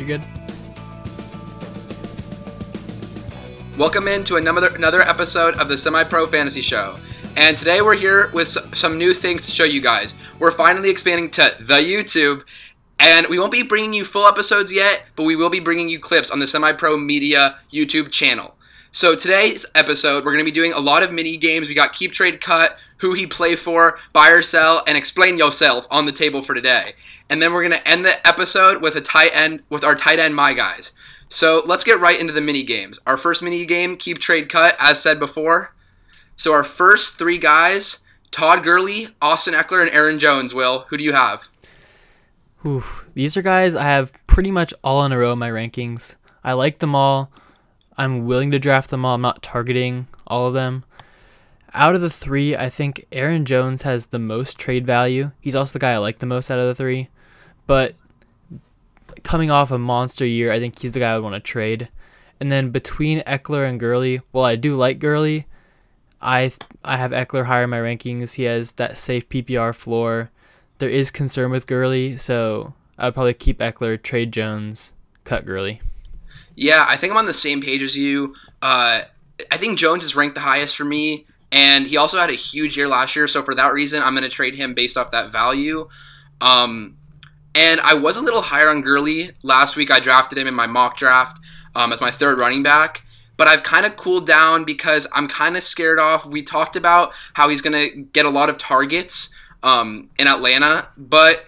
You're good. Welcome into another another episode of the Semi Pro Fantasy Show. And today we're here with some new things to show you guys. We're finally expanding to the YouTube, and we won't be bringing you full episodes yet, but we will be bringing you clips on the Semi Pro Media YouTube channel. So today's episode, we're going to be doing a lot of mini games. We got keep trade cut, who he play for, buy or sell, and explain yourself on the table for today. And then we're going to end the episode with a tight end with our tight end my guys. So let's get right into the mini games. Our first mini game, keep trade cut, as said before. So our first three guys, Todd Gurley, Austin Ekeler, and Aaron Jones. Will, who do you have? These are guys I have pretty much all in a row in my rankings. I like them all. I'm willing to draft them all. I'm not targeting all of them. Out of the three, I think Aaron Jones has the most trade value. He's also the guy I like the most out of the three. But coming off a monster year, I think he's the guy I would want to trade. And then between Ekeler and Gurley, well, I do like Gurley. I I have Ekeler higher in my rankings. He has that safe PPR floor. There is concern with Gurley, so I would probably keep Ekeler, trade Jones, cut Gurley. Yeah, I think I'm on the same page as you. Uh, I think Jones is ranked the highest for me, and he also had a huge year last year. So for that reason, I'm going to trade him based off that value. Um, and I was a little higher on Gurley last week. I drafted him in my mock draft um, as my third running back. But I've kind of cooled down because I'm kind of scared off. We talked about how he's going to get a lot of targets um, in Atlanta, but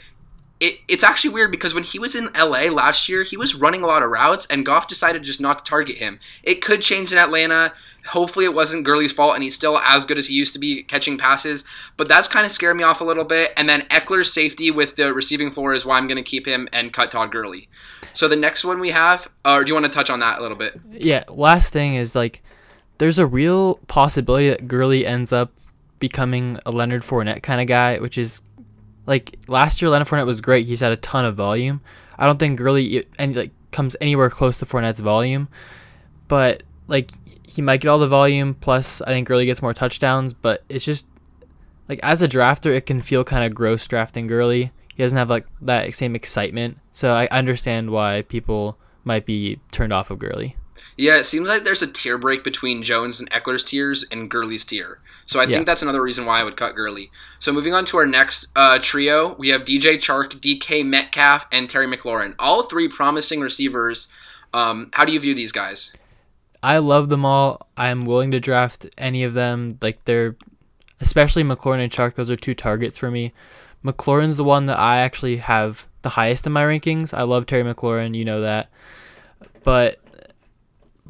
it, it's actually weird because when he was in LA last year, he was running a lot of routes, and Goff decided just not to target him. It could change in Atlanta. Hopefully, it wasn't Gurley's fault, and he's still as good as he used to be catching passes. But that's kind of scared me off a little bit. And then Ekeler's safety with the receiving floor is why I'm going to keep him and cut Todd Gurley. So the next one we have, uh, or do you want to touch on that a little bit? Yeah, last thing is like there's a real possibility that Gurley ends up becoming a Leonard Fournette kind of guy, which is like last year Leonard Fournette was great. He's had a ton of volume. I don't think Gurley and like comes anywhere close to Fournette's volume, but like he might get all the volume. Plus, I think Gurley gets more touchdowns. But it's just like as a drafter, it can feel kind of gross drafting Gurley. He doesn't have like that same excitement. So I understand why people might be turned off of Gurley. Yeah, it seems like there's a tier break between Jones and Ekeler's tiers and Gurley's tier. So I Yeah. think that's another reason why I would cut Gurley. So moving on to our next uh, trio, we have DJ Chark, DK Metcalf, and Terry McLaurin. All three promising receivers. Um, how do you view these guys? I love them all. I'm willing to draft any of them. Like they're, especially McLaurin and Chark. Those are two targets for me. McLaurin's the one that I actually have the highest in my rankings. I love Terry McLaurin. You know that. But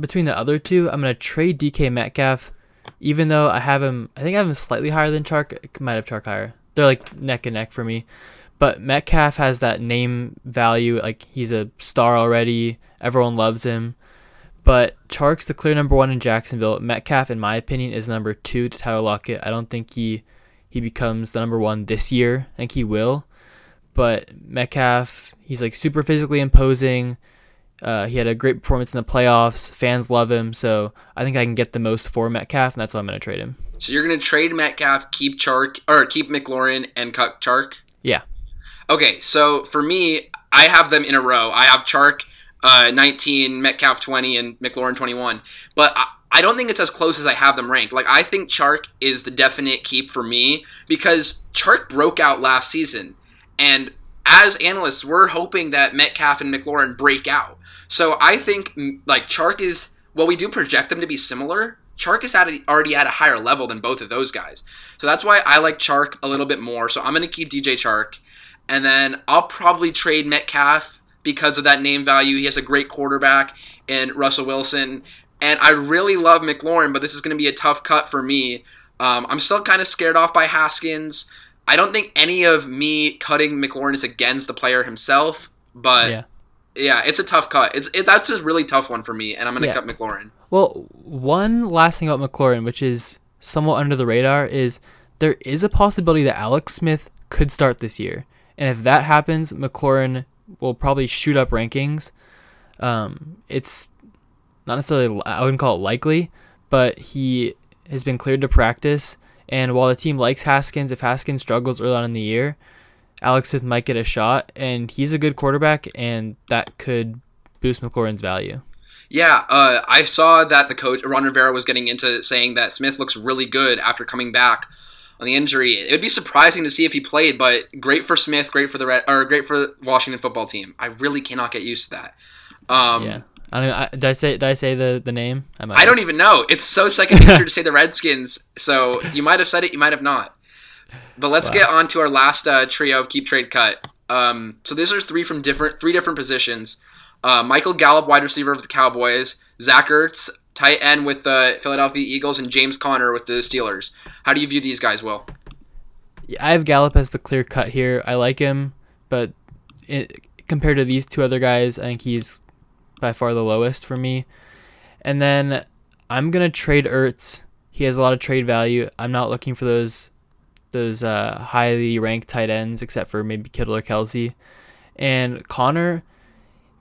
between the other two, I'm gonna trade DK Metcalf. Even though I have him, I think I have him slightly higher than Chark. Might have Chark higher. They're like neck and neck for me. But Metcalf has that name value. Like he's a star already. Everyone loves him. But Chark's the clear number one in Jacksonville. Metcalf, in my opinion, is number two to Tyler Lockett. I don't think he he becomes the number one this year. I think he will. But Metcalf, he's like super physically imposing. Uh, he had a great performance in the playoffs. Fans love him, so I think I can get the most for Metcalf, and that's why I'm going to trade him. So you're going to trade Metcalf, keep Chark, or keep McLaurin, and cut Chark. Yeah. Okay, so for me, I have them in a row. I have Chark uh, 19, Metcalf 20, and McLaurin 21. But I, I don't think it's as close as I have them ranked. Like I think Chark is the definite keep for me because Chark broke out last season, and as analysts, we're hoping that Metcalf and McLaurin break out. So I think mm, like Chark is well, we do project them to be similar. Chark is at a, already at a higher level than both of those guys. So that's why I like Chark a little bit more. So I'm going to keep DJ Chark. And then I'll probably trade Metcalf because of that name value. He has a great quarterback in Russell Wilson. And I really love McLaurin, but this is going to be a tough cut for me. Um, I'm still kind of scared off by Haskins. I don't think any of me cutting McLaurin is against the player himself, but yeah. Yeah, it's a tough cut. It's it, that's a really tough one for me, and I'm going to Yeah. cut McLaurin. Well, one last thing about McLaurin, which is somewhat under the radar, is there is a possibility that Alex Smith could start this year. And if that happens, McLaurin will probably shoot up rankings. Um, it's not necessarily, I wouldn't call it likely, but he has been cleared to practice. And while the team likes Haskins, if Haskins struggles early on in the year, Alex Smith might get a shot. And he's a good quarterback, and that could boost McLaurin's value. Yeah, uh, I saw that the coach Ron Rivera was getting into saying that Smith looks really good after coming back on the injury. It would be surprising to see if he played, but great for Smith, great for the Red, or great for the Washington football team. I really cannot get used to that. Um, yeah. I don't, I, did I say did I say the, the name? I, I don't even know. It's so second nature to say the Redskins. So you might have said it, you might have not. But let's wow. get on to our last uh, trio of keep trade cut. Um, so these are three from different three different positions. Uh, Michael Gallup, wide receiver of the Cowboys. Zach Ertz, tight end with the Philadelphia Eagles, and James Conner with the Steelers. How do you view these guys, Will? I have Gallup as the clear cut here. I like him, but it, compared to these two other guys, I think he's by far the lowest for me. And then I'm gonna trade Ertz. He has a lot of trade value. I'm not looking for those those uh, highly ranked tight ends, except for maybe Kittle or Kelce. And Conner,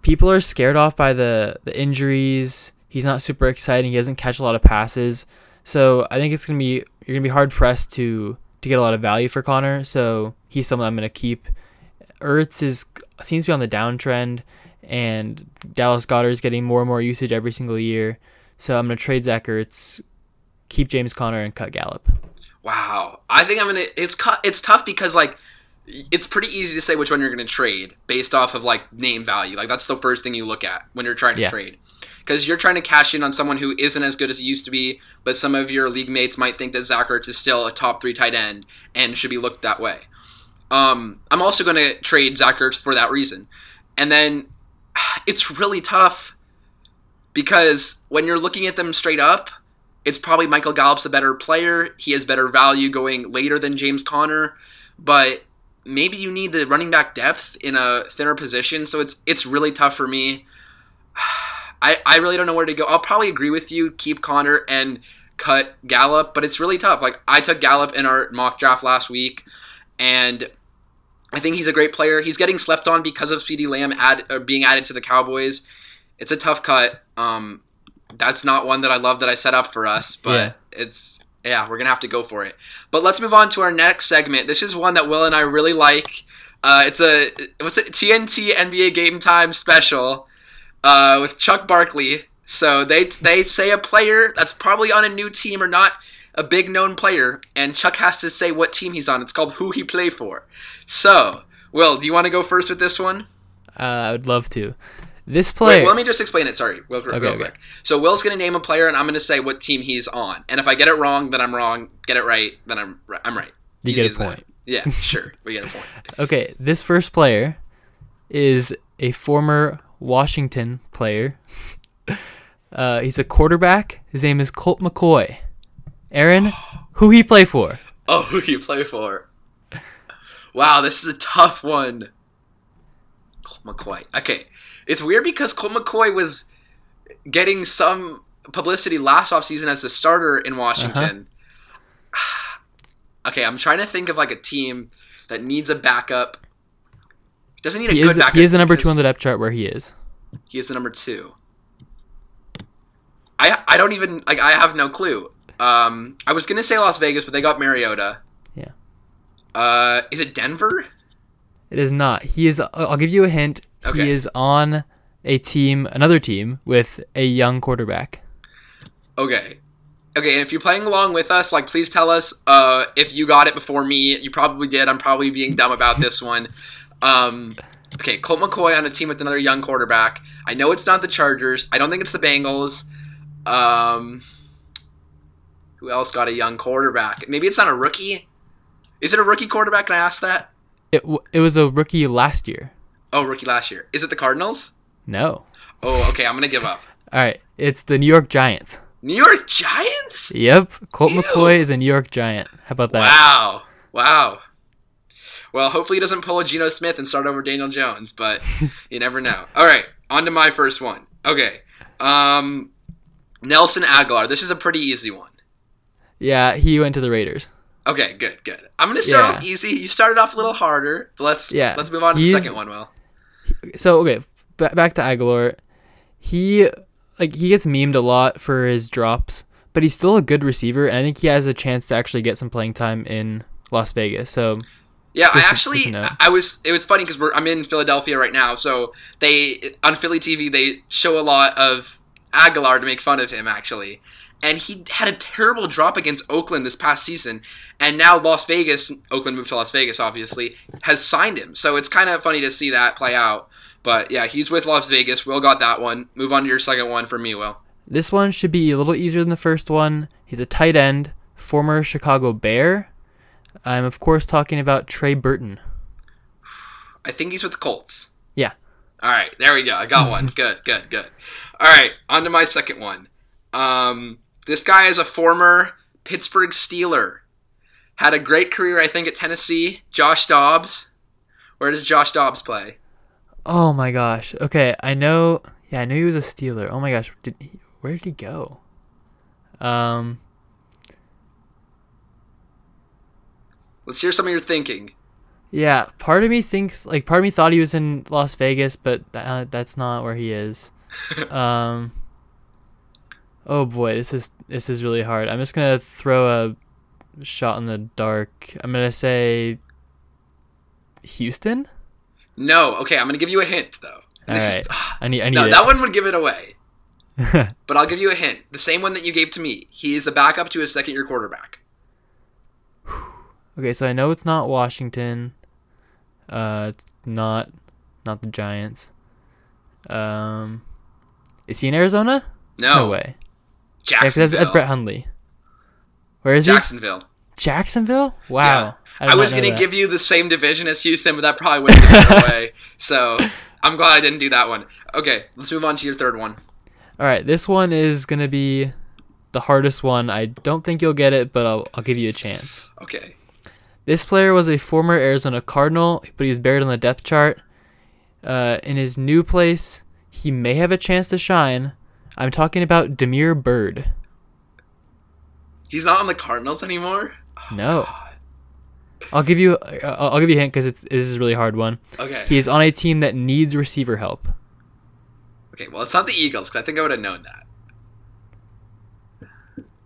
people are scared off by the the injuries. He's not super exciting. He doesn't catch a lot of passes. So I think it's gonna be you're gonna be hard pressed to to get a lot of value for Conner. So he's someone I'm gonna keep. Ertz is seems to be on the downtrend and Dallas Goedert is getting more and more usage every single year. So I'm gonna trade Zach Ertz, keep James Conner, and cut Gallup. Wow, I think I'm gonna. It's it's tough because like it's pretty easy to say which one you're gonna trade based off of like name value. Like that's the first thing you look at when you're trying to yeah. trade. Because you're trying to cash in on someone who isn't as good as he used to be, but some of your league mates might think that Zach Ertz is still a top three tight end and should be looked that way. Um, I'm also going to trade Zach Ertz for that reason. And then it's really tough because when you're looking at them straight up, it's probably Michael Gallup's a better player. He has better value going later than James Conner, but maybe you need the running back depth in a thinner position. So it's it's really tough for me. I, I really don't know where to go. I'll probably agree with you, keep Conner and cut Gallup, but it's really tough. Like I took Gallup in our mock draft last week, and I think he's a great player. He's getting slept on because of CeeDee Lamb add, uh, being added to the Cowboys. It's a tough cut. Um, that's not one that I love that I set up for us, but yeah. it's yeah, we're gonna have to go for it. But let's move on to our next segment. This is one that Will and I really like. Uh, it's a what's it TNT NBA Game Time special uh, with Chuck Barkley. So they they say a player that's probably on a new team or not a big known player, and Chuck has to say what team he's on. It's called Who He Play For. So, Will, do you want to go first with this one? Uh, I would love to. This player. Wait, let me just explain it. Sorry, Will, okay, real okay. quick. So Will's going to name a player, and I'm going to say what team he's on. And if I get it wrong, then I'm wrong. Get it right, then I'm I'm right. You Easy get a point. Yeah, sure. We get a point. okay, this first player is a former Washington player. Uh, he's a quarterback. His name is Colt McCoy. Aaron, who he play for? Oh, who he play for? Wow, this is a tough one. Colt McCoy. Okay, it's weird because Colt McCoy was getting some publicity last offseason as the starter in Washington. Uh-huh. okay, I'm trying to think of like a team that needs a backup. Doesn't need a he good is, backup. He is the number two on the depth chart where he is. He is the number two. I I don't even like I have no clue. Um, I was gonna say Las Vegas, but they got Mariota. Yeah. Uh, is it Denver? It is not. He is. I'll give you a hint. Okay. He is on a team, another team with a young quarterback. Okay. Okay, and if you're playing along with us, like, please tell us uh, if you got it before me. You probably did. I'm probably being dumb about this one. Um, okay, Colt McCoy on a team with another young quarterback. I know it's not the Chargers. I don't think it's the Bengals. Um, who else got a young quarterback? Maybe it's not a rookie. Is it a rookie quarterback? Can I ask that? It w- it was a rookie last year. Oh, rookie last year. Is it the Cardinals? No. Oh, okay. I'm gonna give up. All right, it's the New York Giants. New York Giants? Yep. Colt Ew. McCoy is a New York Giant. How about that? Wow. Wow. Well, hopefully he doesn't pull a Geno Smith and start over Daniel Jones, but you never know. All right, on to my first one. Okay. Um, Nelson Agholor. This is a pretty easy one. Yeah, he went to the Raiders. Okay, good, good. I'm gonna start yeah. off easy. You started off a little harder, but let's yeah. let's move on to He's, the second one. Well, so okay, back to Agholor. He like he gets memed a lot for his drops, but he's still a good receiver, and I think he has a chance to actually get some playing time in Las Vegas. So Yeah, I actually, just a note. I was. It was funny because I'm in Philadelphia right now, so they on Philly TV they show a lot of Agholor to make fun of him actually, and he had a terrible drop against Oakland this past season, and now Las Vegas, Oakland moved to Las Vegas, obviously, has signed him. So it's kind of funny to see that play out. But yeah, he's with Las Vegas. Will got that one. Move on to your second one for me, Will. This one should be a little easier than the first one. He's a tight end, former Chicago Bear. I'm of course talking about Trey Burton. I think he's with the Colts. Yeah. All right, there we go. I got one. good, good, good. All right, on to my second one. Um, this guy is a former Pittsburgh Steeler. Had a great career, I think, at Tennessee. Josh Dobbs. Where does Josh Dobbs play? Oh my gosh. Okay, I know. Yeah, I knew he was a Steeler. Oh my gosh, did he, where did he go? Um, Let's hear some of your thinking. yeah. Part of me thinks like part of me thought he was in Las Vegas, but uh, that's not where he is. um. Oh boy, this is this is really hard. I'm just gonna throw a shot in the dark. I'm gonna say Houston. No, okay, I'm gonna give you a hint though. All This is- right, I need I need no, it. that one would give it away. But I'll give you a hint. The same one that you gave to me. He is the backup to a second-year quarterback. Okay, so I know it's not Washington. Uh, it's not not the Giants. Um, is he in Arizona? No, no way. Yeah, Jacksonville. that's, that's Brett Hundley. Where is Jacksonville. he? Jacksonville. Wow. I, did was gonna give you the same division as Houston, but that probably wouldn't it away. So I'm glad I didn't do that one. Okay, let's move on to your third one. All right, this one is gonna be the hardest one. I don't think you'll get it, but I'll I'll give you a chance. Okay. This player was a former Arizona Cardinal, but he was buried on the depth chart. Uh, in his new place, he may have a chance to shine. I'm talking about Damiere Byrd. He's not on the Cardinals anymore. No. I'll give you uh, I'll give you a hint because it's this is a really hard one. Okay. He is on a team that needs receiver help. Okay. Well, it's not the Eagles because I think I would have known that.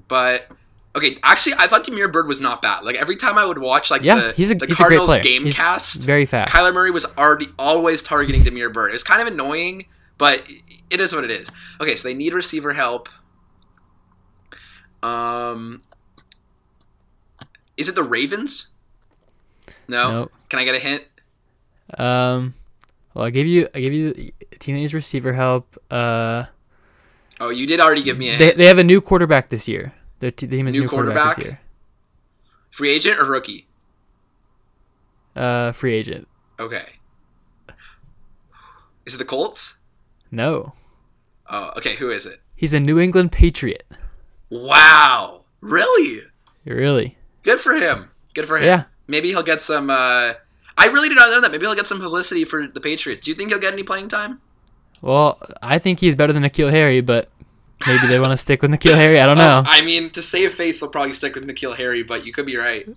But okay, actually, I thought Damiere Byrd was not bad. Like every time I would watch like Yeah, the, he's a- the he's a great Cardinals player. game He's cast, Very fast. Kyler Murray was already always targeting Damiere Byrd. It was kind of annoying, but it is what it is. Okay, so they need receiver help. Um, is it the Ravens? No. Nope. Can I get a hint? Um, well, I gave you I gave you needs receiver help. Uh, Oh, you did already give me a they hint. they have a new quarterback this year. Their t- team is New new, quarterback, quarterback? this year. Free agent or rookie? Uh, free agent. Okay. Is it the Colts? No, Oh, okay. Who is it? he's a New England Patriot. Wow. Really? Really? Good for him. Good for him. Yeah. Maybe he'll get some. Uh, I really did not know that. Maybe he'll get some publicity for the Patriots. Do you think he'll get any playing time? Well, I think he's better than N'Keal Harry, but maybe they want to stick with N'Keal Harry. I don't know. Uh, I mean, to save face, they'll probably stick with N'Keal Harry, but you could be right.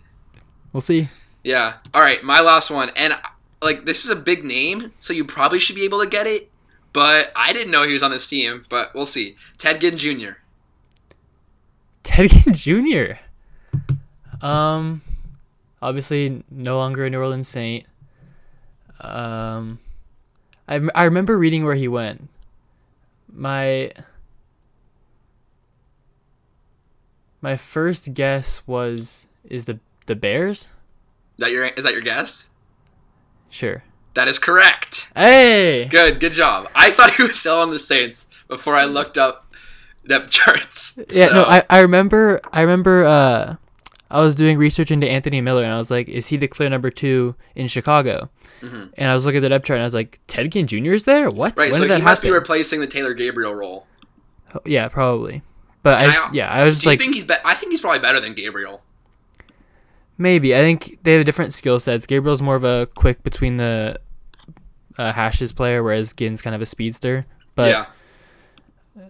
We'll see. Yeah. All right, my last one, and like this is a big name, so you probably should be able to get it. But I didn't know he was on this team. But we'll see. Ted Ginn Jr. Ted Ginn Jr. Um, obviously no longer a New Orleans Saint. Um, I I remember reading where he went. My my first guess was is the the Bears. Is that your is that your guess? Sure. That is correct. Hey. Good, good job. I thought he was still on the Saints before I looked up depth charts. Yeah, So- no, I, I remember I remember uh I was doing research into Anthony Miller and I was like, is he the clear number two in Chicago? Mhm. And I was looking at the depth chart and I was like, Ted Ginn Jr. is there? What? Right, when so he that must be replacing the Taylor Gabriel role. Oh, yeah, probably. But I, I- yeah, I was Do you think he's? Be- I think he's probably better than Gabriel. maybe. I think they have different skill sets. Gabriel's more of a quick between the uh, hashes player, whereas Ginn's kind of a speedster. But yeah,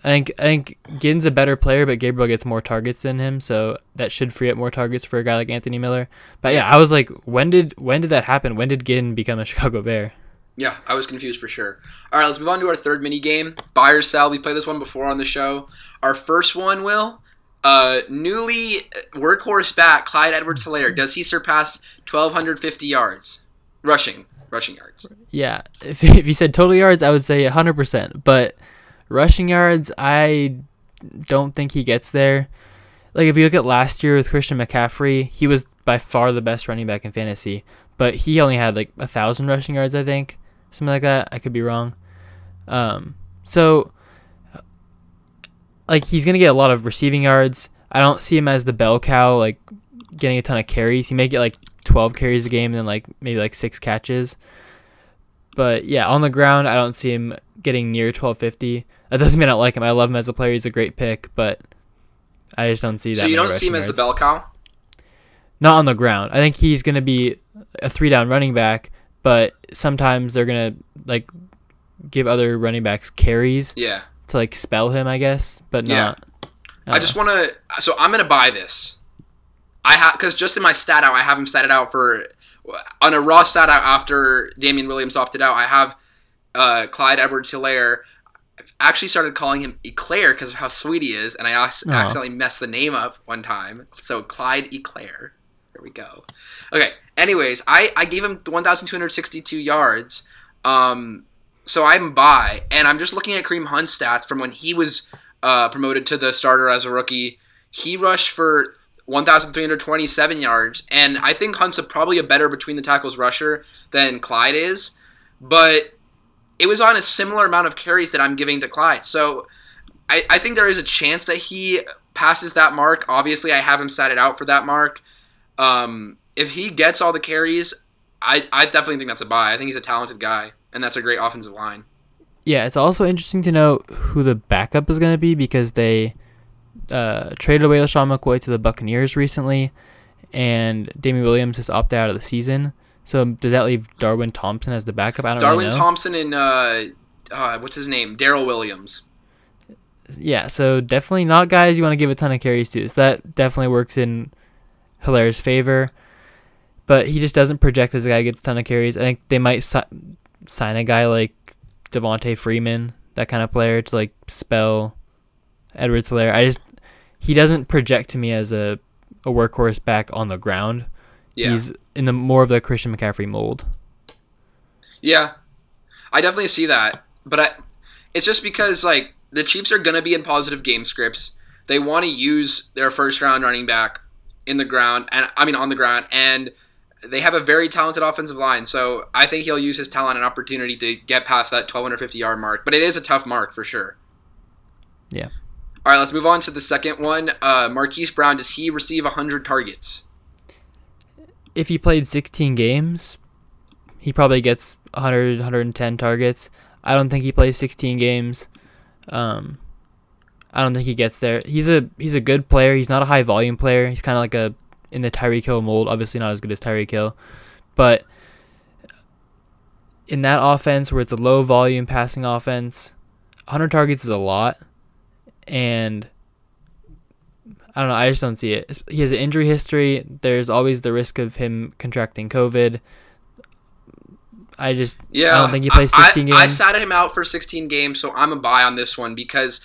I think I think Ginn's a better player, but Gabriel gets more targets than him, so that should free up more targets for a guy like Anthony Miller. But yeah, I was like, when did when did that happen? When did Ginn become a Chicago Bear? yeah. I was confused for sure. All right, let's move on to our third mini game. Buy or sell. We played this one before on the show. Our first one, Will, Uh, newly workhorse back Clyde Edwards Helaire. Does he surpass 1,250 yards rushing? Rushing yards. Yeah, if, if you said total yards, I would say 100%. But rushing yards, I don't think he gets there. Like, if you look at last year with Christian McCaffrey, he was by far the best running back in fantasy. But he only had like a thousand rushing yards, I think. Something like that. I could be wrong. Um, so, like, he's to get a lot of receiving yards. I don't see him as the bell cow, like, getting a ton of carries. He may get like 12 carries a game and then like maybe like six catches. But yeah, on the ground, I don't see him getting near 1250. That doesn't mean I don't like him. I love him as a player. He's a great pick, but I just don't see that. So you don't see him as the bell cow? Not on the ground. I think he's going to be a three down running back, but sometimes they're going to like give other running backs carries Yeah. to like spell him, I guess, but Yeah. not. I just want to. So I'm gonna buy this. I have because just in my stat out, I have him statted out for on a raw stat out after Damien Williams opted out. I have uh, Clyde Edwards Helaire. I've actually started calling him Eclair because of how sweet he is, and I ac- Aw. accidentally messed the name up one time. So Clyde Eclair. There we go. Okay. Anyways, I I gave him 1,262 yards. Um, so I'm by, and I'm just looking at Kareem Hunt's stats from when he was uh, promoted to the starter as a rookie. He rushed for 1,327 yards, and I think Hunt's a, probably a better between the tackles rusher than Clyde is, but it was on a similar amount of carries that I'm giving to Clyde. So I, I think there is a chance that he passes that mark. Obviously, I have him set it out for that mark. Um, if he gets all the carries, I, I definitely think that's a buy. I think he's a talented guy, and that's a great offensive line. Yeah, it's also interesting to know who the backup is going to be because they uh, traded away LeSean McCoy to the Buccaneers recently, and Damien Williams has opted out of the season. So does that leave Darwin Thompson as the backup? I don't Darwin really. Thompson and uh, uh, what's his name? Darrel Williams. yeah, so definitely not guys you want to give a ton of carries to. So that definitely works in Helaire's favor. But he just doesn't project as a guy who gets a ton of carries. I think they might si- sign a guy like Devonta Freeman, that kind of player, to like spell Edward Helaire. I just he doesn't project to me as a, a workhorse back on the ground. Yeah. He's in the more of the Christian McCaffrey mold. Yeah, I definitely see that, but I, it's just because like the Chiefs are gonna be in positive game scripts. They want to use their first round running back in the ground, and I mean on the ground, and they have a very talented offensive line. So I think he'll use his talent and opportunity to get past that 1250 yard mark. But it is a tough mark for sure. Yeah. All right, let's move on to the second one. Uh, Marquise Brown, does he receive 100 targets? If he played 16 games, he probably gets 100, 110 targets. I don't think he plays 16 games. Um, I don't think he gets there. He's a he's a good player. He's not a high volume player. He's kind of like a in the Tyreek Hill mold. Obviously not as good as Tyreek Hill, but in that offense where it's a low volume passing offense, 100 targets is a lot, and I don't know. I just don't see it. He has an injury history. There's always the risk of him contracting COVID. I just Yeah, I don't think he plays I- 16 I, I games. sat him out for 16 games, so I'm a buy on this one because,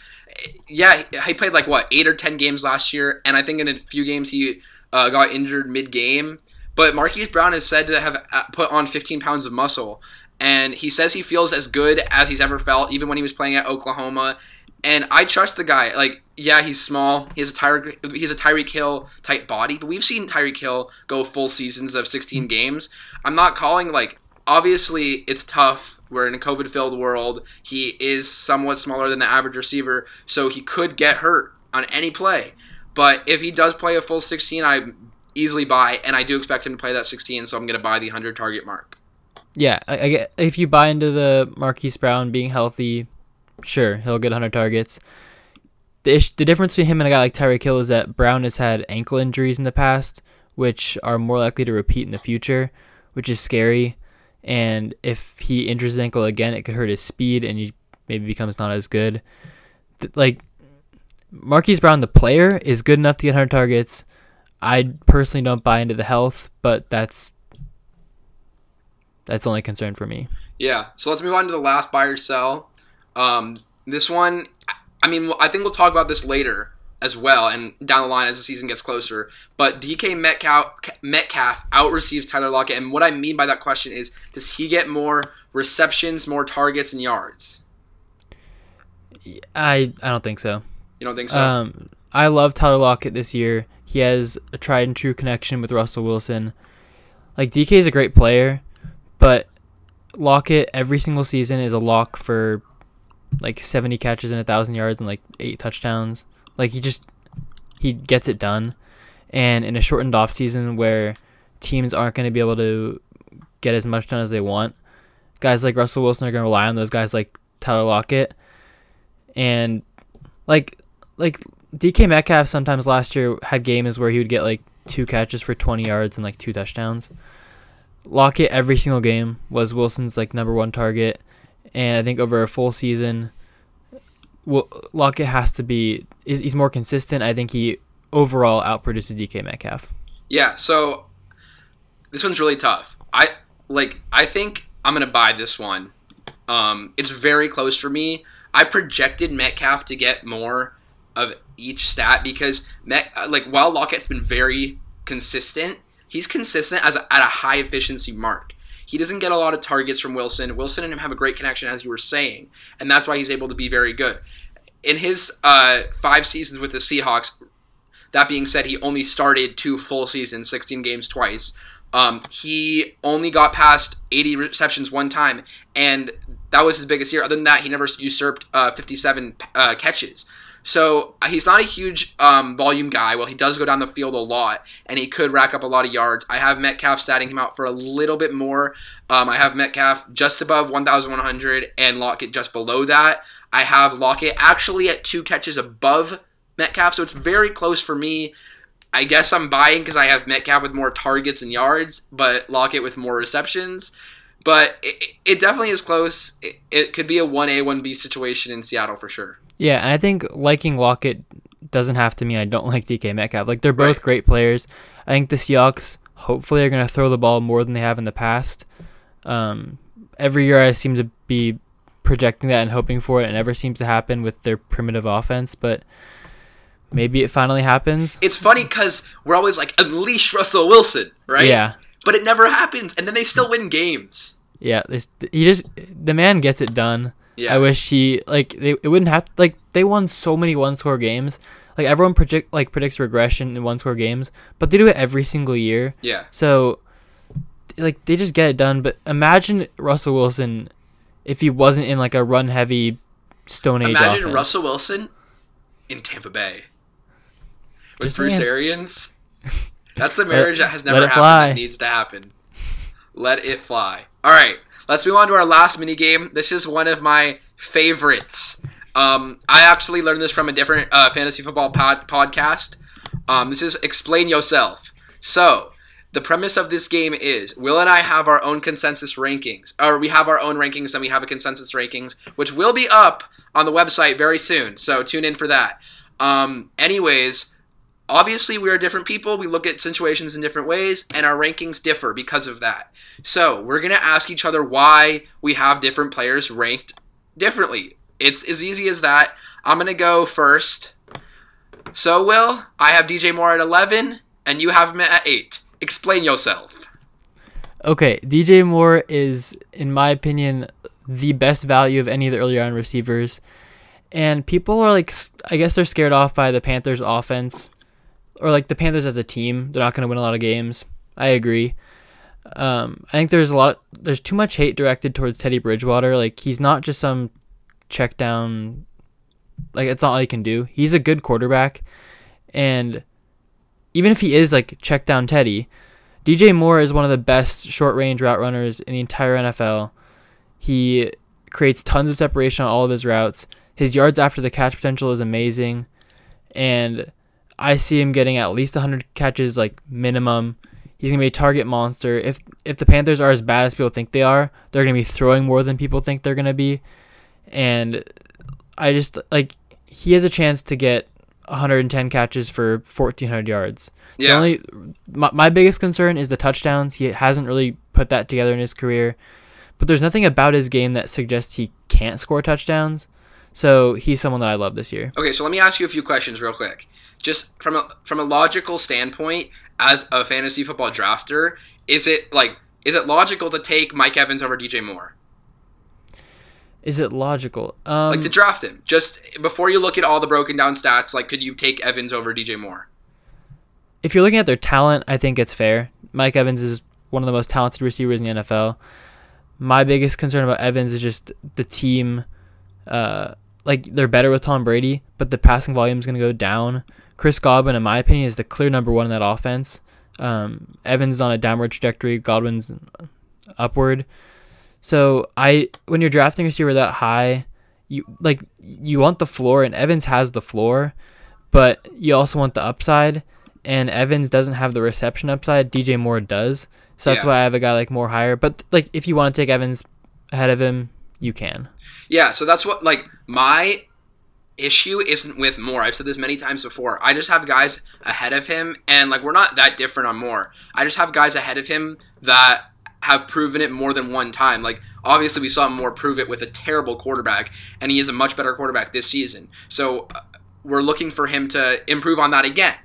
yeah, he played like what eight or 10 games last year, and I think in a few games he uh, got injured mid-game. But Marquise Brown is said to have uh, put on 15 pounds of muscle, and he says he feels as good as he's ever felt, even when he was playing at Oklahoma. And I trust the guy. Like, yeah, he's small. He has a Tyreek. He's a Tyreek Hill type body, but we've seen Tyreek Hill go full seasons of 16 games. I'm not calling like obviously it's tough. We're in a COVID filled world. He is somewhat smaller than the average receiver, so he could get hurt on any play. But if he does play a full 16, I easily buy, and I do expect him to play that 16, so I'm going to buy the 100 target mark. yeah, I, I get if you buy into the Marquise Brown being healthy, sure he'll get 100 targets. The ish, the difference between him and a guy like Tyreek Hill is that Brown has had ankle injuries in the past, which are more likely to repeat in the future, which is scary. And if he injures his ankle again, it could hurt his speed, and he maybe becomes not as good. Like Marquise Brown, the player, is good enough to get 100 targets. I personally don't buy into the health, but that's that's only concern for me. Yeah, so let's move on to the last buy or sell. Um, this one, I mean, I think we'll talk about this later as well, and down the line as the season gets closer. But DK Metcalf Metcalf out receives Tyler Lockett, and what I mean by that question is, does he get more receptions, more targets, and yards? I I don't think so. You don't think so? Um, I love Tyler Lockett this year. He has a tried and true connection with Russell Wilson. Like DK is a great player, but Lockett every single season is a lock for like 70 catches and a thousand yards and like eight touchdowns. Like he just he gets it done. And in a shortened off season where teams aren't going to be able to get as much done as they want, guys like Russell Wilson are going to rely on those guys like Tyler Lockett. And like like DK Metcalf sometimes last year had games where he would get like two catches for 20 yards and like two touchdowns. Lockett every single game was Wilson's like number one target, and I think over a full season, well, Lockett has to be is he's more consistent. I think he overall outproduces DK Metcalf. Yeah, so this one's really tough. I like I think I'm gonna buy this one. Um, it's very close for me. I projected Metcalf to get more of each stat because Met, like while Lockett's been very consistent, he's consistent as a, at a high efficiency mark. He doesn't get a lot of targets from Wilson. Wilson and him have a great connection, as you were saying, and that's why he's able to be very good. In his uh, five seasons with the Seahawks, that being said, he only started two full seasons, 16 games twice. Um, he only got past 80 receptions one time, and that was his biggest year. Other than that, he never usurped uh, 57 uh, catches. So uh, he's not a huge um, volume guy. Well, he does go down the field a lot, and he could rack up a lot of yards. I have Metcalf statting him out for a little bit more. Um, I have Metcalf just above 1,100 and Lockett just below that. I have Lockett actually at two catches above Metcalf, so it's very close for me. I guess I'm buying because I have Metcalf with more targets and yards, but Lockett with more receptions. But it, it definitely is close. It, it could be a 1A, 1B situation in Seattle for sure. Yeah, and I think liking Lockett doesn't have to mean I don't like DK Metcalf. Like they're both right. great players. I think the Seahawks hopefully are going to throw the ball more than they have in the past. Um, every year I seem to be projecting that and hoping for it, and it never seems to happen with their primitive offense. But maybe it finally happens. It's funny because we're always like unleash Russell Wilson, right? Yeah. But it never happens, and then they still win games. Yeah, he just the man gets it done. Yeah. I wish he like they it wouldn't have like they won so many one score games. Like everyone project like predicts regression in one score games, but they do it every single year. Yeah. So like they just get it done. But imagine Russell Wilson if he wasn't in like a run heavy Stone Age. Imagine offense. Russell Wilson in Tampa Bay with just Bruce man. Arians. That's the marriage let, that has never happened. That needs to happen. Let it fly. All right. Let's move on to our last mini game. This is one of my favorites. Um, I actually learned this from a different uh, fantasy football pod- podcast. Um, this is explain yourself. So the premise of this game is Will and I have our own consensus rankings, or we have our own rankings and we have a consensus rankings, which will be up on the website very soon. So tune in for that. Um, anyways, obviously we are different people. We look at situations in different ways, and our rankings differ because of that. So we're gonna ask each other why we have different players ranked differently. It's as easy as that. I'm gonna go first. So Will, I have DJ Moore at 11, and you have him at 8. Explain yourself. Okay, DJ Moore is, in my opinion, the best value of any of the early round receivers. And people are like, I guess they're scared off by the Panthers' offense, or like the Panthers as a team. They're not going to win a lot of games. I agree. Um, I think there's a lot. There's too much hate directed towards Teddy Bridgewater. Like he's not just some check down. Like it's not all he can do. He's a good quarterback, and even if he is like check down Teddy, DJ Moore is one of the best short range route runners in the entire NFL. He creates tons of separation on all of his routes. His yards after the catch potential is amazing, and I see him getting at least 100 catches, like minimum. He's gonna be a target monster. If if the Panthers are as bad as people think they are, they're gonna be throwing more than people think they're gonna be. And I just like he has a chance to get 110 catches for 1400 yards. Yeah. The only my, my biggest concern is the touchdowns. He hasn't really put that together in his career. But there's nothing about his game that suggests he can't score touchdowns. So he's someone that I love this year. Okay, so let me ask you a few questions real quick. Just from a from a logical standpoint, as a fantasy football drafter, is it like is it logical to take Mike Evans over DJ Moore? Is it logical? Um, Like to draft him. Just before you look at all the broken down stats, like could you take Evans over DJ Moore? if you're looking at their talent, I think it's fair. Mike Evans is one of the most talented receivers in the NFL. My biggest concern about Evans is just the team. Uh, like they're better with Tom Brady, but the passing volume is going to go down. Chris Godwin, in my opinion, is the clear number one in that offense. Um, Evans is on a downward trajectory. Godwin's upward. So I, when you're drafting a receiver that high, you like you want the floor, and Evans has the floor, but you also want the upside. And Evans doesn't have the reception upside. DJ Moore does. So that's Yeah. why I have a guy like Moore higher. But like, if you want to take Evans ahead of him, you can. Yeah, so that's what like my issue isn't with Moore. I've said this many times before. I just have guys ahead of him and like we're not that different on Moore. I just have guys ahead of him that have proven it more than one time. Like obviously we saw Moore prove it with a terrible quarterback and he is a much better quarterback this season. So uh, we're looking for him to improve on that again.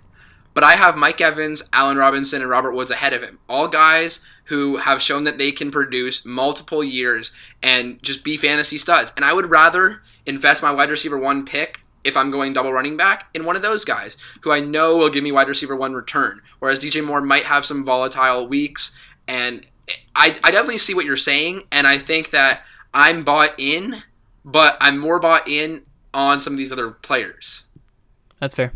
But I have Mike Evans, Allen Robinson, and Robert Woods ahead of him. All guys who have shown that they can produce multiple years and just be fantasy studs. And I would rather invest my wide receiver one pick if I'm going double running back in one of those guys who I know will give me wide receiver one return. Whereas DJ Moore might have some volatile weeks. And I, I definitely see what you're saying. And I think that I'm bought in, but I'm more bought in on some of these other players. That's fair.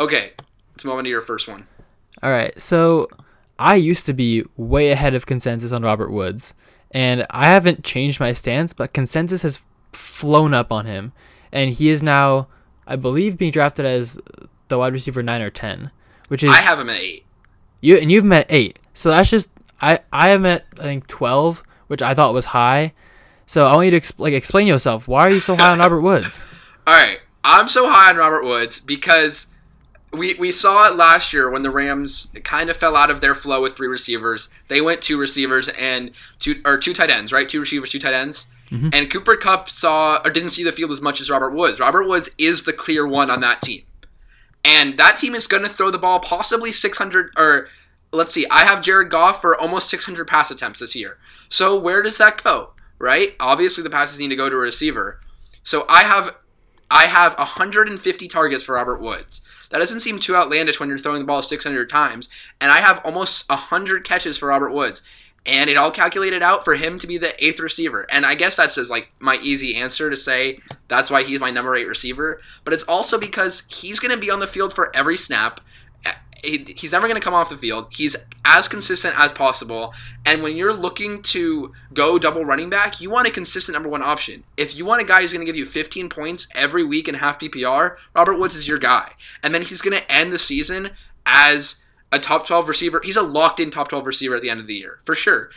Okay, let's move on to your first one. All right. So I used to be way ahead of consensus on Robert Woods, and I haven't changed my stance, but consensus has flown up on him, and he is now, I believe, being drafted as the wide receiver nine or ten, which is I have him at eight. you and you've met eight. So that's just I I have met I think twelve, which I thought was high. So I want you to exp- like explain yourself. Why are you so high on Robert Woods? All right, I'm so high on Robert Woods because we we saw it last year when the Rams kind of fell out of their flow with three receivers. They went two receivers and two or two tight ends, right? Two receivers, two tight ends. Mhm. And Cooper Kupp saw or didn't see the field as much as Robert Woods. Robert Woods is the clear one on that team. And that team is going to throw the ball possibly 600 or let's see, I have Jared Goff for almost 600 pass attempts this year. So where does that go? Right? Obviously the passes need to go to a receiver. So I have I have 150 targets for Robert Woods. That doesn't seem too outlandish when you're throwing the ball 600 times. And I have almost 100 catches for Robert Woods. And it all calculated out for him to be the eighth receiver. And I guess that's just like my easy answer to say that's why he's my number eight receiver. But it's also because he's going to be on the field for every snap. He- He's never going to come off the field. He's as consistent as possible. And when you're looking to go double running back, you want a consistent number one option. If you want a guy who's going to give you 15 points every week in half PPR, Robert Woods is your guy. And then he's going to end the season as a top 12 receiver. He's a locked in top 12 receiver at the end of the year, for sure.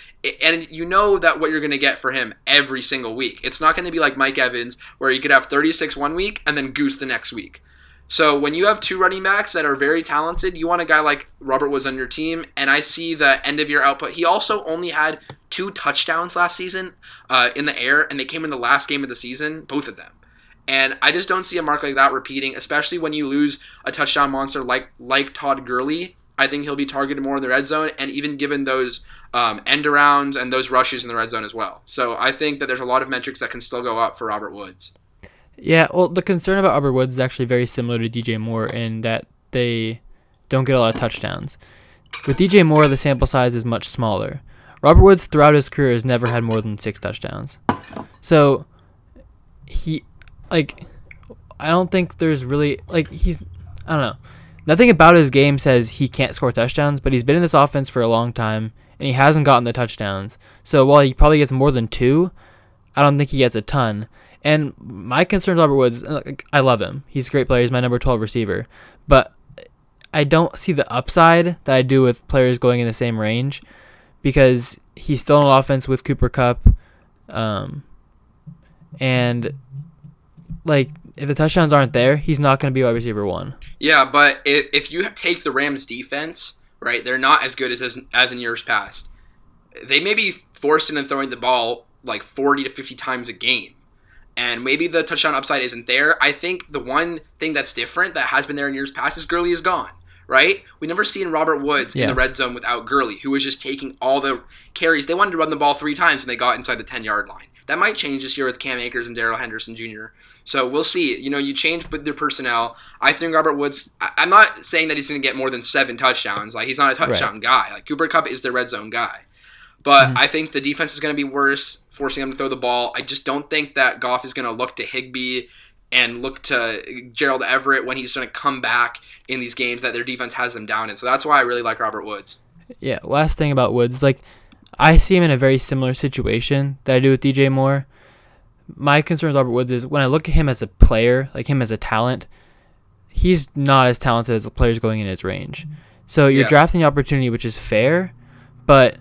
And you know that what you're going to get for him every single week. It's not going to be like Mike Evans, where you could have 36 one week and then goose the next week. So when you have two running backs that are very talented, you want a guy like Robert Woods on your team. And I see the end of your output. He also only had two touchdowns last season uh, in the air, and they came in the last game of the season, both of them. And I just don't see a mark like that repeating, especially when you lose a touchdown monster like like Todd Gurley. I think he'll be targeted more in the red zone, and even given those um, end arounds and those rushes in the red zone as well. So I think that there's a lot of metrics that can still go up for Robert Woods. Yeah, well, the concern about Robert Woods is actually very similar to DJ Moore in that they don't get a lot of touchdowns. With DJ Moore, the sample size is much smaller. Robert Woods, throughout his career, has never had more than six touchdowns. So, he, like, I don't think there's really, like, he's, I don't know. Nothing about his game says he can't score touchdowns, but he's been in this offense for a long time, and he hasn't gotten the touchdowns. So, while he probably gets more than two, I don't think he gets a ton. And my concern with Robert Woods, uh, I love him. He's a great player. He's my number 12 receiver. But I don't see the upside that I do with players going in the same range because he's still an offense with Cooper Kupp. Um, and, like, if the touchdowns aren't there, he's not going to be wide receiver one. Yeah, but if, if you take the Rams' defense, right, they're not as good as, as as in years past. They may be forced into throwing the ball like 40 to 50 times a game. And maybe the touchdown upside isn't there. I think the one thing that's different that has been there in years past is Gurley is gone. Right? We never seen Robert Woods in the red zone without Gurley, who was just taking all the carries. They wanted to run the ball three times when they got inside the ten yard line. That might change this year with Cam Akers and Darrell Henderson Jr. So we'll see. You know, you change with their personnel. I think Robert Woods. I, I'm not saying that he's going to get more than seven touchdowns. Like he's not a touchdown guy. Like Cooper Kupp is their red zone guy. But Mhm. I think the defense is going to be worse, forcing them to throw the ball. I just don't think that Goff is going to look to Higbee and look to Gerald Everett when he's going to come back in these games that their defense has them down in. So that's why I really like Robert Woods. Yeah, last thing about Woods, like I see him in a very similar situation that I do with DJ Moore. My concern with Robert Woods is when I look at him as a player, like him as a talent, he's not as talented as the players going in his range. So you're Yeah. drafting the opportunity, which is fair, but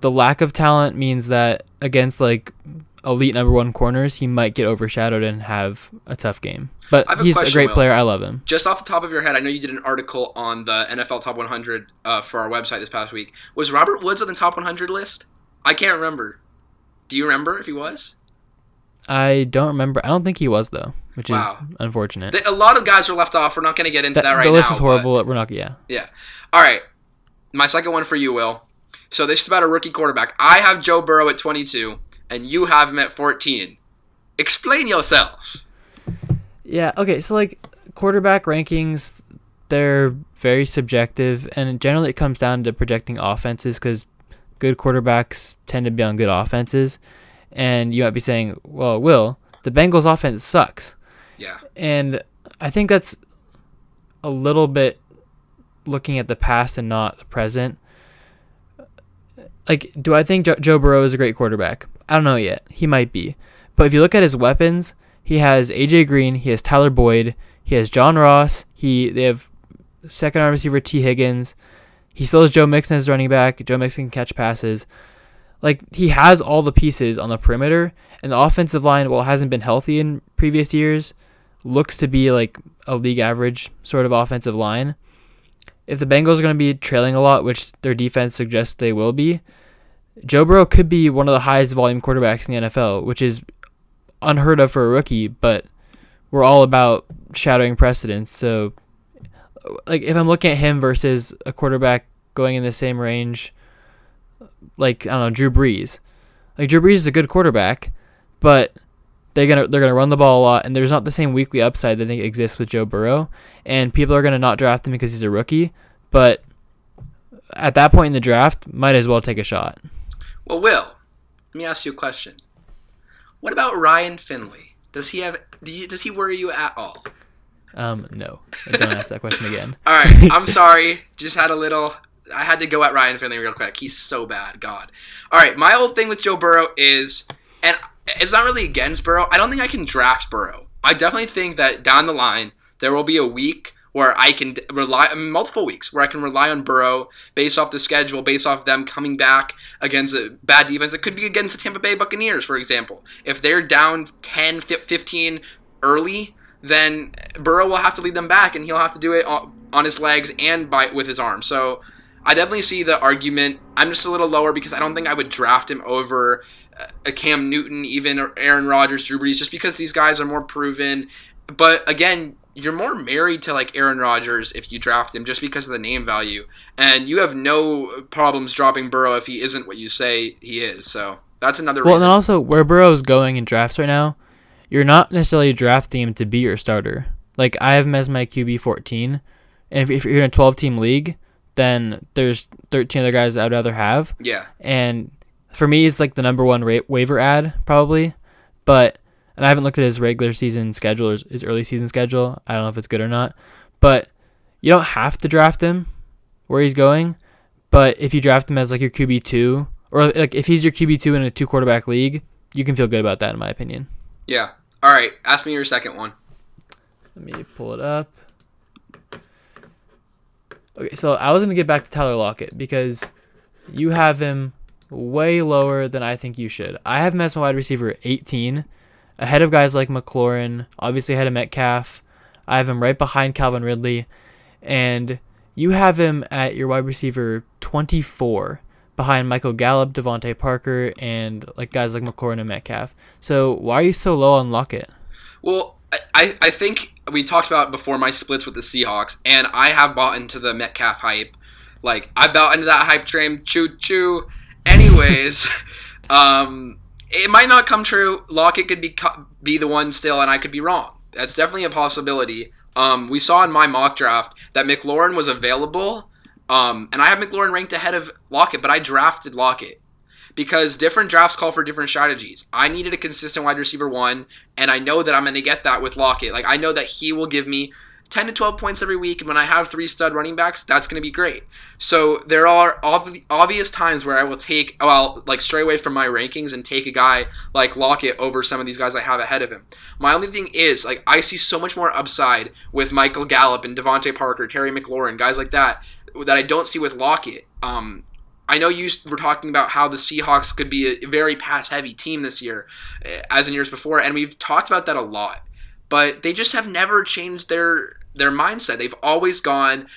the lack of talent means that against like elite number one corners, he might get overshadowed and have a tough game. But a he's a great Will. player. I love him. Just off the top of your head, I know you did an article on the NFL Top 100 uh, for our website this past week. Was Robert Woods on the top 100 list? I can't remember. Do you remember if he was? I don't remember. I don't think he was though, which Wow. is unfortunate. The- a lot of guys are left off. We're not going to get into That- that right now. the list now. is but- horrible. We're not. Yeah. Yeah. All right. My second one for you, Will. So this is about a rookie quarterback. I have Joe Burrow at 22, and you have him at 14. Explain yourself. Yeah. Okay. So like quarterback rankings, they're very subjective, and generally it comes down to projecting offenses because good quarterbacks tend to be on good offenses, and you might be saying, "Well, Will, the Bengals' offense sucks," Yeah. and I think that's a little bit looking at the past and not the present. Like, do I think jo- Joe Burrow is a great quarterback? I don't know yet. He might be. But if you look at his weapons, he has AJ Green, he has Tyler Boyd, he has John Ross, he they have second arm receiver Tee Higgins. He still has Joe Mixon as running back. Joe Mixon can catch passes. Like he has all the pieces on the perimeter, and the offensive line, while it hasn't been healthy in previous years, looks to be like a league average sort of offensive line. If the Bengals are going to be trailing a lot, which their defense suggests they will be, Joe Burrow could be one of the highest volume quarterbacks in the NFL, which is unheard of for a rookie, but we're all about shadowing precedents. So, like, if I'm looking at him versus a quarterback going in the same range, like I don't know, Drew Brees, like Drew Brees is a good quarterback, but they're gonna they're gonna run the ball a lot, and there's not the same weekly upside that I think exists with Joe Burrow, and people are gonna not draft him because he's a rookie, but at that point in the draft, might as well take a shot. Well, Will, let me ask you a question. What about Ryan Finley? Does he have? Do you, does he worry you at all? Um, no, don't ask that question again. All right, I'm sorry. Just had a little. I had to go at Ryan Finley real quick. He's so bad. God. All right, my old thing with Joe Burrow is, and it's not really against Burrow. I don't think I can draft Burrow. I definitely think that down the line there will be a week where I can rely multiple weeks where I can rely on Burrow based off the schedule, based off them coming back against a bad defense. It could be against the Tampa Bay Buccaneers, for example. If they're down 10, 15 early, then Burrow will have to lead them back, and he'll have to do it on, his legs and by with his arm. So I definitely see the argument. I'm just a little lower because I don't think I would draft him over a Cam Newton, even or Aaron Rodgers, Drew Brees, just because these guys are more proven. But again, you're more married to like Aaron Rodgers if you draft him just because of the name value, and you have no problems dropping Burrow if he isn't what you say he is. So that's another Well, and reason. then also where Burrow's going in drafts right now, you're not necessarily drafting him to be your starter. Like I have him as my QB 14, and if, if you're in a 12 team league, then there's 13 other guys that I'd rather have. yeah, And for me, it's like the number one ra- waiver ad probably, but and I haven't looked at his regular season schedule or his- his early season schedule. I don't know if it's good or not, but you don't have to draft him where he's going. But if you draft him as like your QB two, or like if he's your QB two in a two quarterback league, you can feel good about that in my opinion. yeah. All right, ask me your second one. Let me pull it up. Okay, so I was gonna get back to Tyler Lockett because you have him way lower than I think you should. I have him as my wide receiver 18, ahead of guys like McLaurin, obviously ahead of Metcalf. I have him right behind Calvin Ridley, and you have him at your wide receiver 24 behind Michael Gallup, DeVante Parker, and like guys like McLaurin and Metcalf. So why are you so low on Lockett? Well, I, I think we talked about before my splits with the Seahawks, and I have bought into the Metcalf hype. Like I bought into that hype train. Choo choo. Anyways, um, it might not come true. Lockett could be be the one still, and I could be wrong. That's definitely a possibility. Um, we saw in my mock draft that McLaurin was available, um, and I have McLaurin ranked ahead of Lockett, but I drafted Lockett because different drafts call for different strategies. I needed a consistent wide receiver one, and I know that I'm going to get that with Lockett. Like I know that he will give me 10 to 12 points every week, and when I have three stud running backs, that's going to be great. So there are ob- obvious times where I will take, well, like stray away from my rankings and take a guy like Lockett over some of these guys I have ahead of him. My only thing is, like, I see so much more upside with Michael Gallup and DeVante Parker, Terry McLaurin, guys like that, that I don't see with Lockett. Um, I know you were talking about how the Seahawks could be a very pass heavy team this year, eh, as in years before, and we've talked about that a lot but they just have never changed their their mindset. They've always gone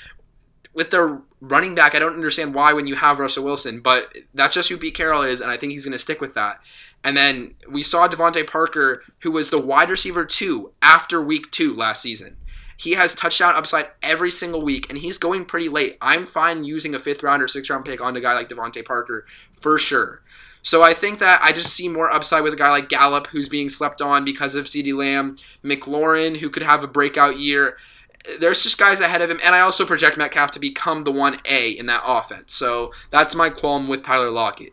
with their running back. I don't understand why when you have Russell Wilson, but that's just who Pete Carroll is, and I think he's going to stick with that. And then we saw DeVante Parker, who was the wide receiver two after week two last season. He has touchdown upside every single week, and he's going pretty late. I'm fine using a fifth round or sixth round pick on a guy like DeVante Parker for sure. So I think that I just see more upside with a guy like Gallup, who's being slept on because of CeeDee Lamb, McLaurin, who could have a breakout year. There's just guys ahead of him, and I also project Metcalf to become the one A in that offense. So that's my qualm with Tyler Lockett.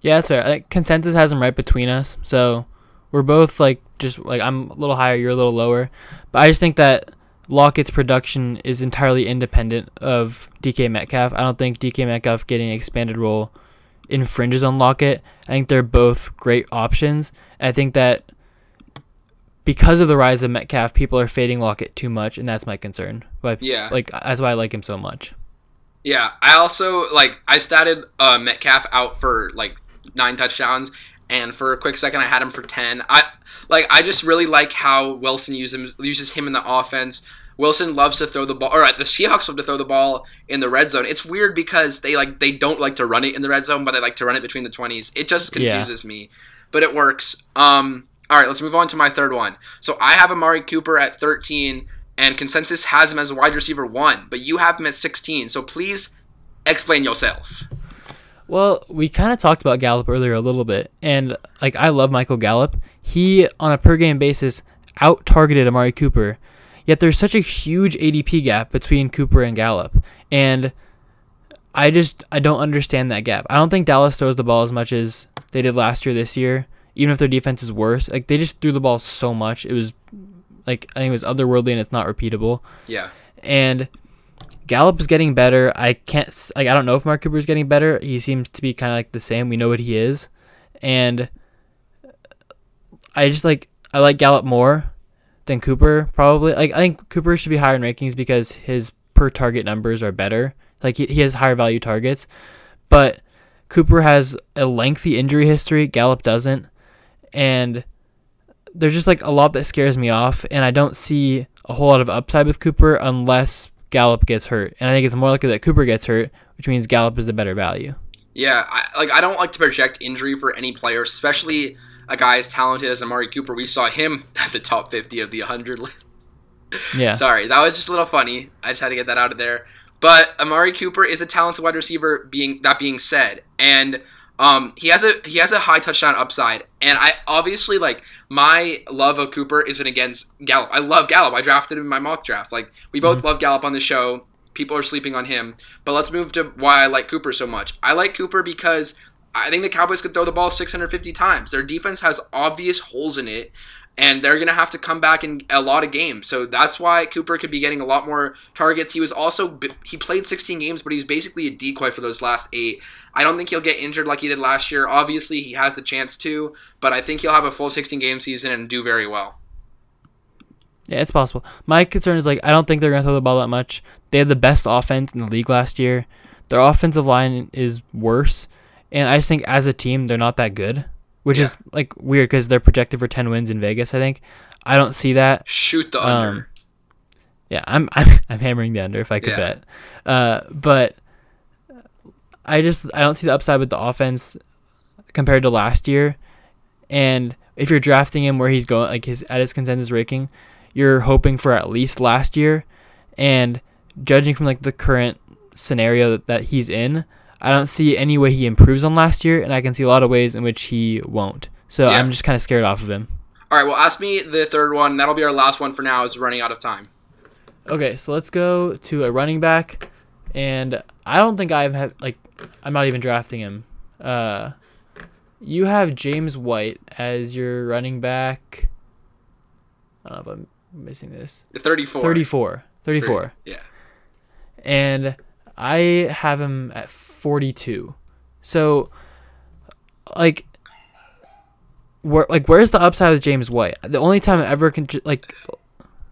Yeah, that's fair. Like, consensus has him right between us, so we're both like just like I'm a little higher, you're a little lower, but I just think that Lockett's production is entirely independent of DK Metcalf. I don't think DK Metcalf getting an expanded role infringes on Lockett. I think they're both great options. I think that because of the rise of Metcalf, people are fading Lockett too much, and that's my concern. But yeah, like that's why I like him so much. Yeah, I also like I started uh, Metcalf out for like nine touchdowns, and for a quick second I had him for ten. I like I just really like how Wilson uses uses him in the offense. Wilson loves to throw the ball, All right, uh, the Seahawks love to throw the ball in the red zone. It's weird because they like they don't like to run it in the red zone, but they like to run it between the twenties. It just confuses yeah. me, but it works. Um, all right, let's move on to my third one. So I have Amari Cooper at thirteen, and consensus has him as a wide receiver one, but you have him at sixteen. So please explain yourself. Well, we kind of talked about Gallup earlier a little bit, and like I love Michael Gallup. He on a per game basis out targeted Amari Cooper Yet there's such a huge ADP gap between Cooper and Gallup. And I just I don't understand that gap. I don't think Dallas throws the ball as much as they did last year this year. Even if their defense is worse, like they just threw the ball so much. It was like I think it was otherworldly and it's not repeatable. Yeah. And Gallup is getting better. I can't like I don't know if Mark Cooper is getting better. He seems to be kind of like the same. We know what he is, and I just like I like Gallup more than Cooper probably. Like I think Cooper should be higher in rankings because his per target numbers are better. Like he, he has higher value targets, but Cooper has a lengthy injury history. Gallup doesn't, and there's just like a lot that scares me off, and I don't see a whole lot of upside with Cooper unless Gallup gets hurt, and I think it's more likely that Cooper gets hurt, which means Gallup is the better value. Yeah, I, like I don't like to project injury for any player, especially a guy as talented as Amari Cooper. We saw him at the top 50 of the 100 list. Yeah. Sorry, that was just a little funny. I just had to get that out of there. But Amari Cooper is a talented wide receiver. Being that being said, and um, he has a he has a high touchdown upside, and I obviously like my love of Cooper isn't against Gallup. I love Gallup. I drafted him in my mock draft. Like we both mm-hmm. love Gallup on the show. People are sleeping on him. But let's move to why I like Cooper so much. I like Cooper because I think the Cowboys could throw the ball 650 times. Their defense has obvious holes in it, and they're going to have to come back in a lot of games. So that's why Cooper could be getting a lot more targets. He was also he played 16 games, but he was basically a decoy for those last eight. I don't think he'll get injured like he did last year. Obviously, he has the chance to, but I think he'll have a full 16 game season and do very well. Yeah, it's possible. My concern is like I don't think they're going to throw the ball that much. They had the best offense in the league last year. Their offensive line is worse and I just think as a team they're not that good, which yeah. is like weird because they're projected for ten wins in Vegas. I think I don't see that. Shoot the under. Um, yeah, I'm, I'm I'm hammering the under if I could yeah. bet. Uh, but I just I don't see the upside with the offense compared to last year. And if you're drafting him where he's going, like his at his consensus ranking, you're hoping for at least last year. And judging from like the current scenario that, that he's in, I don't see any way he improves on last year, and I can see a lot of ways in which he won't. So Yeah. I'm just kind of scared off of him. All right, well, ask me the third one. That'll be our last one for now. Is running out of time. Okay, so let's go to a running back, and I don't think I've had like I'm not even drafting him. Uh, you have James White as your running back. I don't know if I'm missing this. The 34. 34. 34. Yeah. and I have him at 42. So, like, where like where's the upside with James White? The only time I ever can like,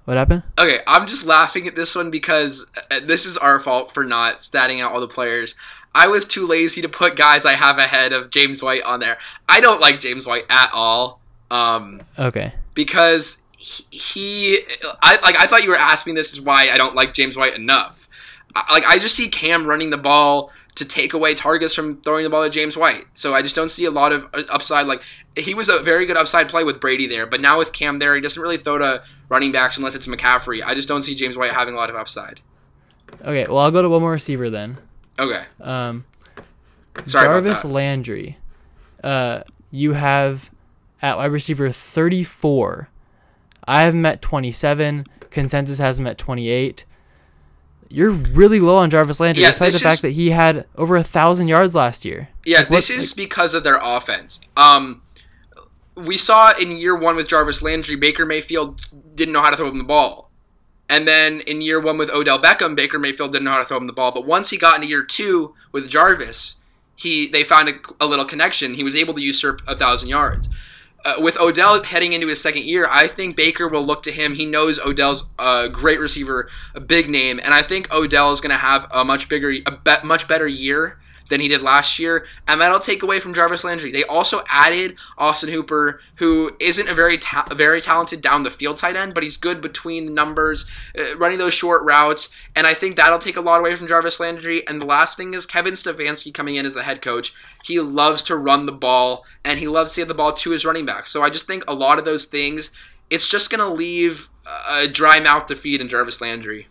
what happened? Okay, I'm just laughing at this one because uh, this is our fault for not statting out all the players. I was too lazy to put guys I have ahead of James White on there. I don't like James White at all. Um, Okay, because he, he I like I thought you were asking this is why I don't like James White enough. I, like I just see Cam running the ball to take away targets from throwing the ball to James White. So I just don't see a lot of uh, upside. Like he was a very good upside play with Brady there, but now with Cam there, he doesn't really throw to running backs unless it's McCaffrey. I just don't see James White having a lot of upside. okay. Well, I'll go to one more receiver then. Okay, Um, sorry Jarvis about that. Landry. Uh, you have at wide receiver 34. I have at 27. Consensus has him at 28. You're really low on Jarvis Landry, Yeah, despite the fact is- that he had over a thousand yards last year. Yeah, Like, what- this is because of their offense. Um, we saw in year one with Jarvis Landry, Baker Mayfield didn't know how to throw him the ball. And then in year one with Odell Beckham, Baker Mayfield didn't know how to throw him the ball. But once he got into year two with Jarvis, he they found a, a little connection. He was able to usurp a thousand yards. Uh, with Odell heading into his second year, I think Baker will look to him. He knows Odell's a great receiver, a big name, and I think Odell is going to have a much bigger, a be- much better year than he did last year, and that'll take away from Jarvis Landry. They also added Austin Hooper, who isn't a very ta- very talented down the field tight end, but he's good between the numbers, uh, running those short routes, and I think that'll take a lot away from Jarvis Landry. And the last thing is Kevin Stefanski coming in as the head coach. He loves to run the ball, and he loves to get the ball to his running back. So I just think a lot of those things, it's just gonna leave a dry mouth to feed in Jarvis Landry.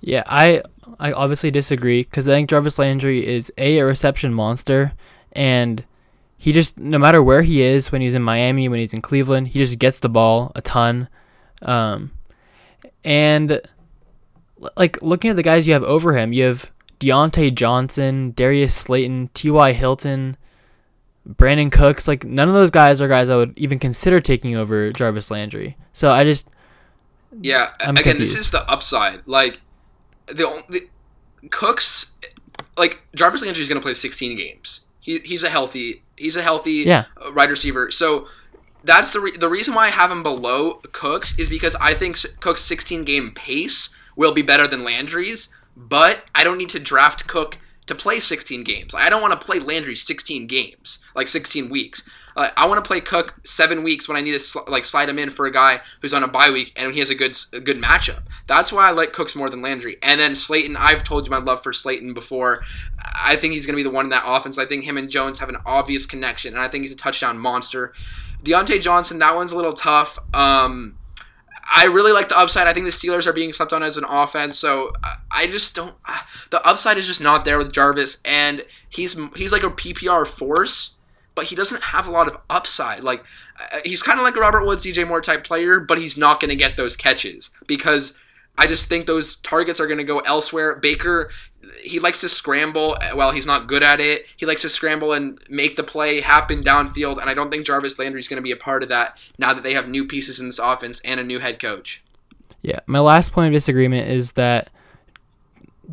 Yeah, I I obviously disagree because I think Jarvis Landry is a, a reception monster, and he just no matter where he is when he's in Miami, when he's in Cleveland, he just gets the ball a ton, um, and like looking at the guys you have over him, you have Diontae Johnson, Darius Slayton, T.Y. Hilton, Brandin Cooks. Like none of those guys are guys I would even consider taking over Jarvis Landry. So I just Yeah, I'm again, this is the upside. Like the, only Cooks, like Jarvis Landry is going to play 16 games. He, he's a healthy, he's a healthy Yeah. uh, wide receiver. So that's the re- the reason why I have him below Cooks is because I think Cook's 16 game pace will be better than Landry's, but I don't need to draft Cook to play 16 games. I don't want to play Landry 16 games, like 16 weeks. Uh, I want to play Cook seven weeks when I need to sl- like slide him in for a guy who's on a bye week and he has a good a good matchup. That's why I like Cooks more than Landry. And then Slayton, I've told you my love for Slayton before. I think he's going to be the one in that offense. I think him and Jones have an obvious connection, and I think he's a touchdown monster. Diontae Johnson, that one's a little tough. Um, I really like the upside. I think the Steelers are being slept on as an offense, so I- just don't. The upside is just not there with Jarvis, and he's he's like a PPR force, but he doesn't have a lot of upside. Like uh, he's kind of like a Robert Woods, DJ Moore type player, but he's not going to get those catches because I just think those targets are going to go elsewhere. Baker, he likes to scramble. Well, he's not good at it. He likes to scramble and make the play happen downfield, and I don't think Jarvis Landry is going to be a part of that now that they have new pieces in this offense and a new head coach. Yeah, my last point of disagreement is that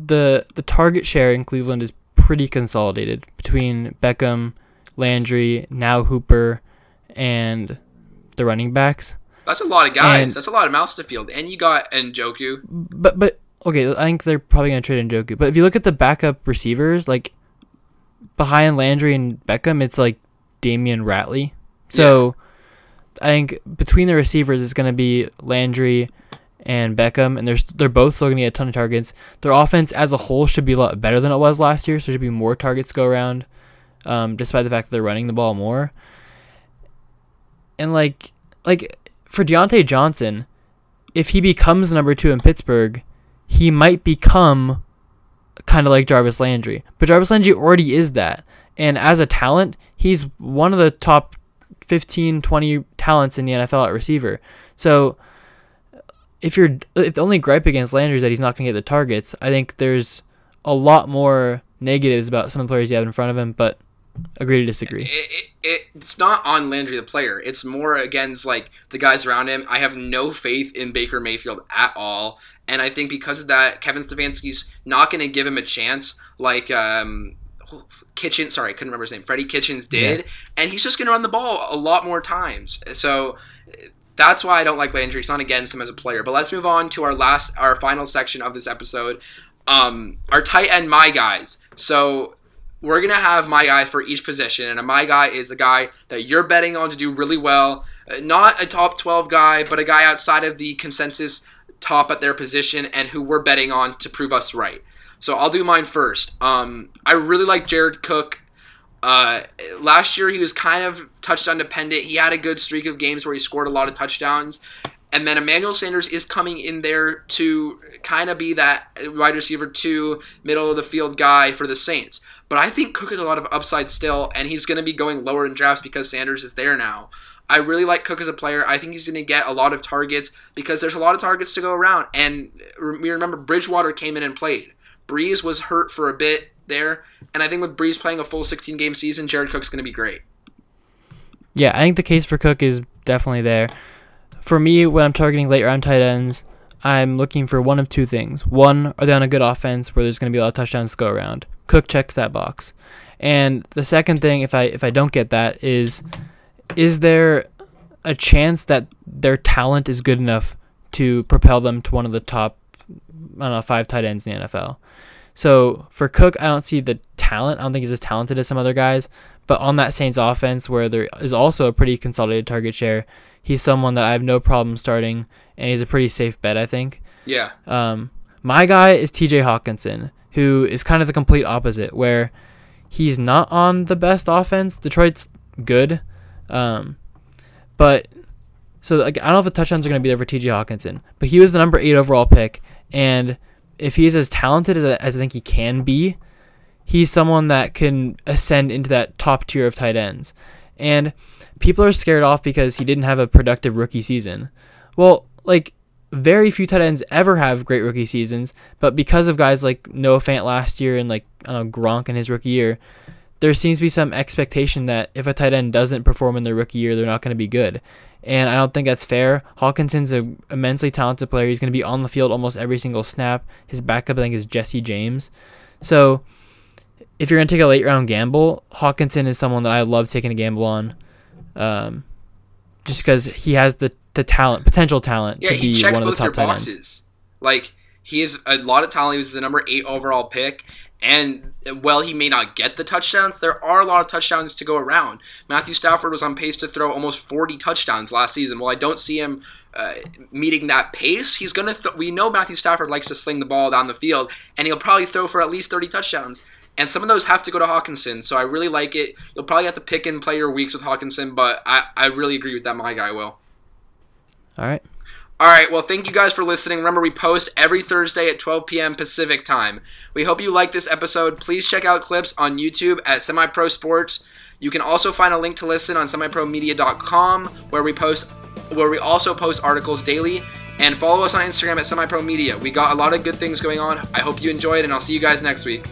the the target share in Cleveland is pretty consolidated between Beckham, Landry, now Hooper, and the running backs. That's a lot of guys. And- That's a lot of mouths to field, and you got Njoku. But but okay, I think they're probably gonna trade Njoku. But if you look at the backup receivers, like behind Landry and Beckham, it's like Damion Ratley. So I think between the receivers, it's gonna be Landry and Beckham, and they're they're both still going to get a ton of targets. Their offense as a whole should be a lot better than it was last year, so there should be more targets go around, um, despite the fact that they're running the ball more. And like like for Diontae Johnson, if he becomes number two in Pittsburgh, he might become kind of like Jarvis Landry. But Jarvis Landry already is that. And as a talent, he's one of the top 15, 20 talents in the NFL at receiver. So if you're if the only gripe against Landry is that he's not going to get the targets, I think there's a lot more negatives about some of the players you have in front of him, but agree to disagree. It, it, it, it's not on Landry the player. It's more against like the guys around him. I have no faith in Baker Mayfield at all, and I think because of that, Kevin Stefanski's not going to give him a chance like um, Kitchen. Sorry, I couldn't remember his name. Freddie Kitchens did, yeah. and he's just going to run the ball a lot more times. So that's why I don't like Landry. It's not against him as a player. But let's move on to our last, our final section of this episode. Um, our tight end, my guys. So we're gonna have my guy for each position, and a my guy is a guy that you're betting on to do really well. Uh, not a top 12 guy, but a guy outside of the consensus top at their position, and who we're betting on to prove us right. So I'll do mine first. Um, I really like Jared Cook. Uh, last year he was kind of touchdown dependent. He had a good streak of games where he scored a lot of touchdowns. And then Emmanuel Sanders is coming in there to kind of be that wide receiver two, middle of the field guy for the Saints. But I think Cook has a lot of upside still, and he's going to be going lower in drafts because Sanders is there now. I really like Cook as a player. I think he's going to get a lot of targets because there's a lot of targets to go around. And we remember Bridgewater came in and played. Brees was hurt for a bit there, and I think with Brees playing a full 16 game season, Jared Cook's going to be great. Yeah, I think the case for Cook is definitely there. For me, when I'm targeting late round tight ends, I'm looking for one of two things. One, are they on a good offense where there's going to be a lot of touchdowns to go around? Cook checks that box. And the second thing, if I if I don't get that, is is there a chance that their talent is good enough to propel them to one of the top I don't know, five tight ends in the NFL. So for Cook, I don't see the talent. I don't think he's as talented as some other guys. But on that Saints offense, where there is also a pretty consolidated target share, he's someone that I have no problem starting, and he's a pretty safe bet, I think. Yeah. Um, my guy is T.J. Hockenson, who is kind of the complete opposite, where he's not on the best offense. Detroit's good, um, but so like, I don't know if the touchdowns are going to be there for T.J. Hockenson, but he was the number eight overall pick, and if he is as talented as, as I think he can be, he's someone that can ascend into that top tier of tight ends. And people are scared off because he didn't have a productive rookie season. Well, like very few tight ends ever have great rookie seasons, but because of guys like Noah Fant last year and like I don't know Gronk in his rookie year, there seems to be some expectation that if a tight end doesn't perform in their rookie year, they're not going to be good and I don't think that's fair. Hockenson's an immensely talented player. He's going to be on the field almost every single snap. His backup, I think, is Jesse James. So if you're going to take a late round gamble, Hockenson is someone that I love taking a gamble on, um, just because he has the, the talent, potential talent yeah, to be one of the top tight ends. Like he has a lot of talent. He was the number eight overall pick, and while he may not get the touchdowns, there are a lot of touchdowns to go around. Matthew Stafford was on pace to throw almost 40 touchdowns last season. While I don't see him uh, meeting that pace, he's gonna. Th- we know Matthew Stafford likes to sling the ball down the field, and he'll probably throw for at least 30 touchdowns. And some of those have to go to Hockenson. so I really like it. You'll probably have to pick and play your weeks with Hockenson, but I, I really agree with that. My guy will. All right. All right, well, thank you guys for listening. Remember, we post every Thursday at 12 p.m. Pacific time. We hope you like this episode. Please check out clips on YouTube at Semi Pro Sports. You can also find a link to listen on semipromedia.com, where we post, where we also post articles daily. And follow us on Instagram at Semi Pro Media. We got a lot of good things going on. I hope you enjoyed, and I'll see you guys next week.